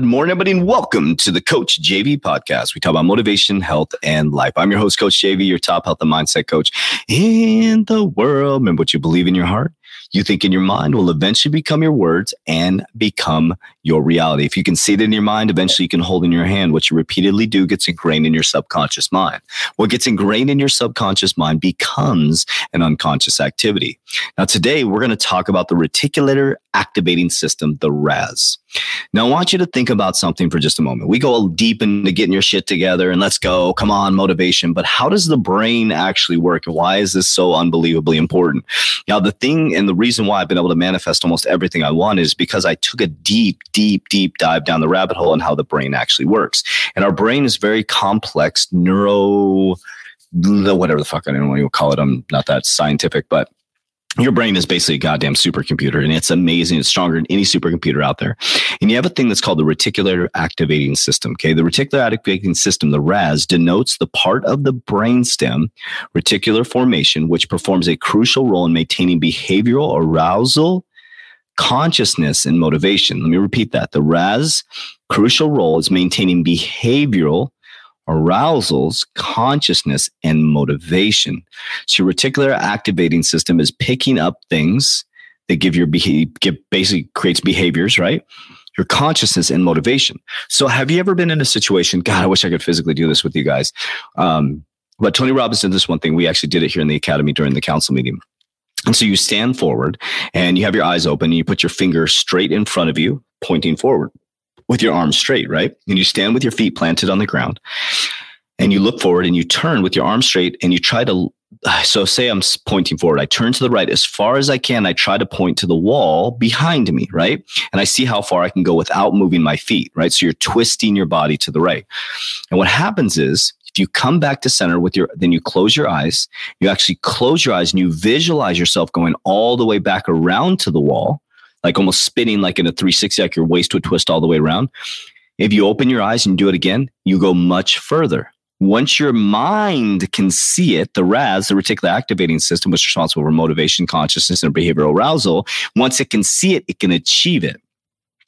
morning, everybody, and welcome to the Coach JV podcast. We talk about motivation, health, and life. I'm your host, Coach JV, your top health and mindset coach in the world. Remember what you believe in your heart you think in your mind will eventually become your words and become your reality. If you can see it in your mind, eventually you can hold in your hand. What you repeatedly do gets ingrained in your subconscious mind. What gets ingrained in your subconscious mind becomes an unconscious activity. Now, today we're going to talk about the reticular activating system, the RAS. Now, I want you to think about something for just a moment. We go deep into getting your shit together and let's go. Come on, motivation. But how does the brain actually work? And why is this so unbelievably important? Now, the thing and the reason why I've been able to manifest almost everything I want is because I took a deep, deep, deep dive down the rabbit hole on how the brain actually works. And our brain is very complex neuro, whatever the fuck I don't what you call it. I'm not that scientific, but your brain is basically a goddamn supercomputer and it's amazing. It's stronger than any supercomputer out there. And you have a thing that's called the reticular activating system. Okay. The reticular activating system, the RAS, denotes the part of the brainstem, reticular formation, which performs a crucial role in maintaining behavioral arousal, consciousness, and motivation. Let me repeat that. The RAS crucial role is maintaining behavioral arousals, consciousness, and motivation. So your reticular activating system is picking up things that give your behavior, basically creates behaviors, right? Your consciousness and motivation. So have you ever been in a situation? God, I wish I could physically do this with you guys. Um, but Tony Robbins did this one thing. We actually did it here in the academy during the council meeting. And so you stand forward and you have your eyes open and you put your finger straight in front of you, pointing forward with your arms straight, right? And you stand with your feet planted on the ground and you look forward and you turn with your arms straight and you try to so say I'm pointing forward. I turn to the right as far as I can. I try to point to the wall behind me, right? And I see how far I can go without moving my feet, right? So you're twisting your body to the right. And what happens is if you come back to center with your, then you close your eyes, you actually close your eyes and you visualize yourself going all the way back around to the wall like almost spinning like in a 360, like your waist would twist all the way around. If you open your eyes and do it again, you go much further. Once your mind can see it, the RAS, the reticular activating system, which is responsible for motivation, consciousness, and behavioral arousal, once it can see it, it can achieve it.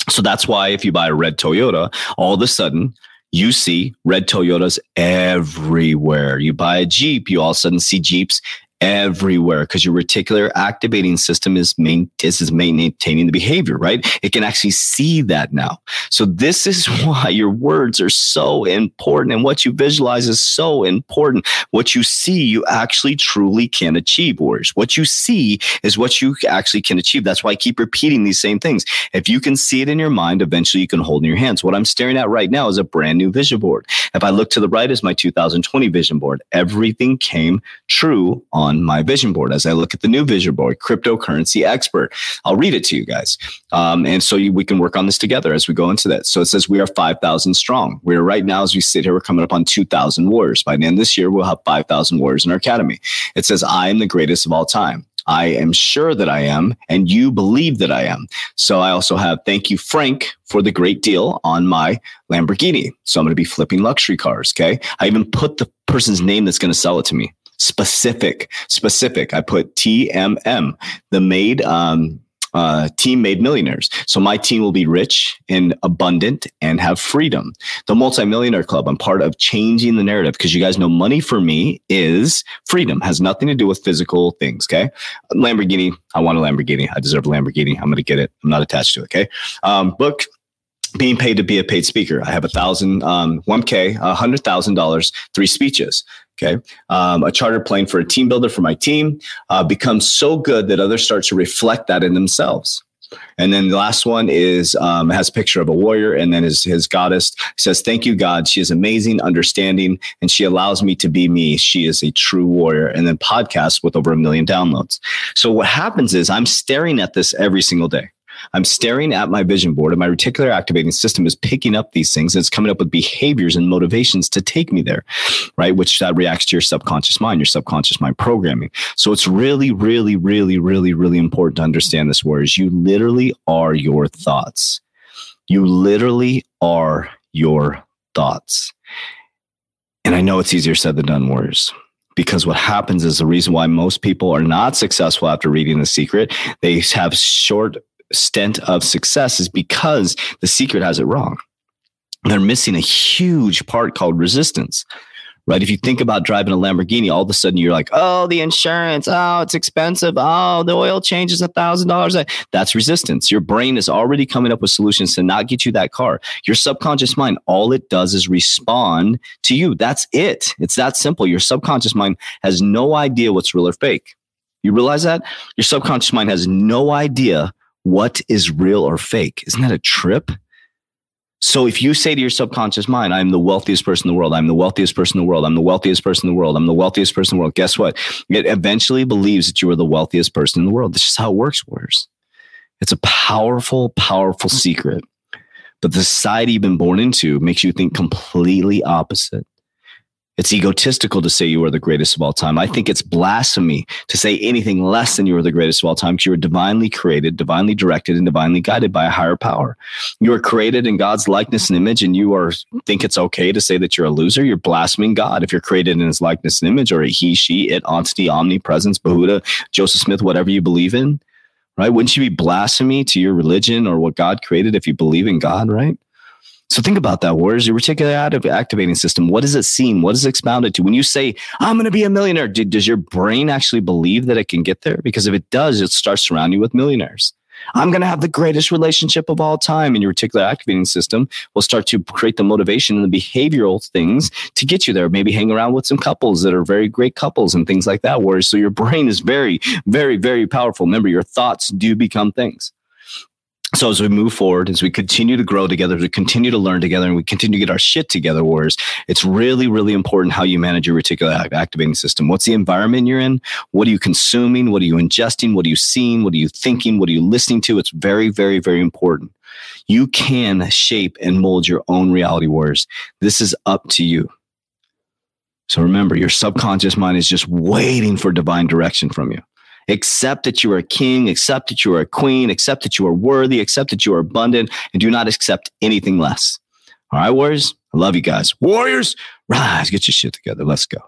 So that's why if you buy a red Toyota, all of a sudden you see red Toyotas everywhere. You buy a Jeep, you all of a sudden see Jeeps everywhere because your reticular activating system is main is, is maintaining the behavior, right? It can actually see that now. So this is why your words are so important and what you visualize is so important. What you see, you actually truly can achieve, warriors. What you see is what you actually can achieve. That's why I keep repeating these same things. If you can see it in your mind, eventually you can hold in your hands. What I'm staring at right now is a brand new vision board. If I look to the right is my 2020 vision board. Everything came true on my vision board as I look at the new vision board, cryptocurrency expert. I'll read it to you guys. Um, and so you, we can work on this together as we go into that. So it says we are 5,000 strong. We're right now, as we sit here, we're coming up on 2,000 warriors. By the end of this year, we'll have 5,000 warriors in our academy. It says, I am the greatest of all time. I am sure that I am, and you believe that I am. So I also have thank you, Frank, for the great deal on my Lamborghini. So I'm going to be flipping luxury cars. Okay. I even put the person's name that's going to sell it to me specific, specific. I put TMM, the made, um, uh, team made millionaires. So my team will be rich and abundant and have freedom. The multimillionaire club, I'm part of changing the narrative because you guys know money for me is freedom, has nothing to do with physical things. Okay. Lamborghini. I want a Lamborghini. I deserve a Lamborghini. I'm going to get it. I'm not attached to it. Okay. Um, book being paid to be a paid speaker. I have a thousand, um, 1K, a hundred thousand dollars, three speeches. Okay. Um, a charter plane for a team builder for my team uh, becomes so good that others start to reflect that in themselves. And then the last one is um, has a picture of a warrior, and then his his goddess says, "Thank you, God. She is amazing, understanding, and she allows me to be me. She is a true warrior." And then podcast with over a million downloads. So what happens is I'm staring at this every single day. I'm staring at my vision board and my reticular activating system is picking up these things. and It's coming up with behaviors and motivations to take me there, right? Which that reacts to your subconscious mind, your subconscious mind programming. So it's really, really, really, really, really important to understand this whereas you literally are your thoughts. You literally are your thoughts. And I know it's easier said than done, worse because what happens is the reason why most people are not successful after reading the secret they have short stint of success is because the secret has it wrong they're missing a huge part called resistance right? If you think about driving a Lamborghini, all of a sudden you're like, oh, the insurance, oh, it's expensive. Oh, the oil changes a thousand dollars. That's resistance. Your brain is already coming up with solutions to not get you that car. Your subconscious mind, all it does is respond to you. That's it. It's that simple. Your subconscious mind has no idea what's real or fake. You realize that? Your subconscious mind has no idea what is real or fake. Isn't that a trip? So if you say to your subconscious mind, I'm the wealthiest person in the world, I'm the wealthiest person in the world, I'm the wealthiest person in the world, I'm the wealthiest person in the world, guess what? It eventually believes that you are the wealthiest person in the world. This is how it works. It's a powerful, powerful secret. But the society you've been born into makes you think completely opposite. It's egotistical to say you are the greatest of all time. I think it's blasphemy to say anything less than you are the greatest of all time because you are divinely created, divinely directed, and divinely guided by a higher power. You are created in God's likeness and image, and you are think it's okay to say that you're a loser. You're blaspheming God if you're created in His likeness and image, or a He, She, It, Entity, Omnipresence, Bahuda, Joseph Smith, whatever you believe in. Right? Wouldn't you be blasphemy to your religion or what God created if you believe in God? Right? So think about that. Where's your reticular activating system? What is it seen? What is it expounded to? When you say, I'm going to be a millionaire, does your brain actually believe that it can get there? Because if it does, it starts surrounding you with millionaires. I'm going to have the greatest relationship of all time. And your reticular activating system will start to create the motivation and the behavioral things to get you there. Maybe hang around with some couples that are very great couples and things like that. Whereas, so your brain is very, very, very powerful. Remember, your thoughts do become things so as we move forward, as we continue to grow together, we continue to learn together, and we continue to get our shit together, Warriors, it's really, really important how you manage your reticular activating system. What's the environment you're in? What are you consuming? What are you ingesting? What are you seeing? What are you thinking? What are you listening to? It's very, very, very important. You can shape and mold your own reality, Warriors. This is up to you. So remember, your subconscious mind is just waiting for divine direction from you. Accept that you are a king, accept that you are a queen, accept that you are worthy, accept that you are abundant, and do not accept anything less. All right, Warriors? I love you guys. Warriors, rise, get your shit together. Let's go.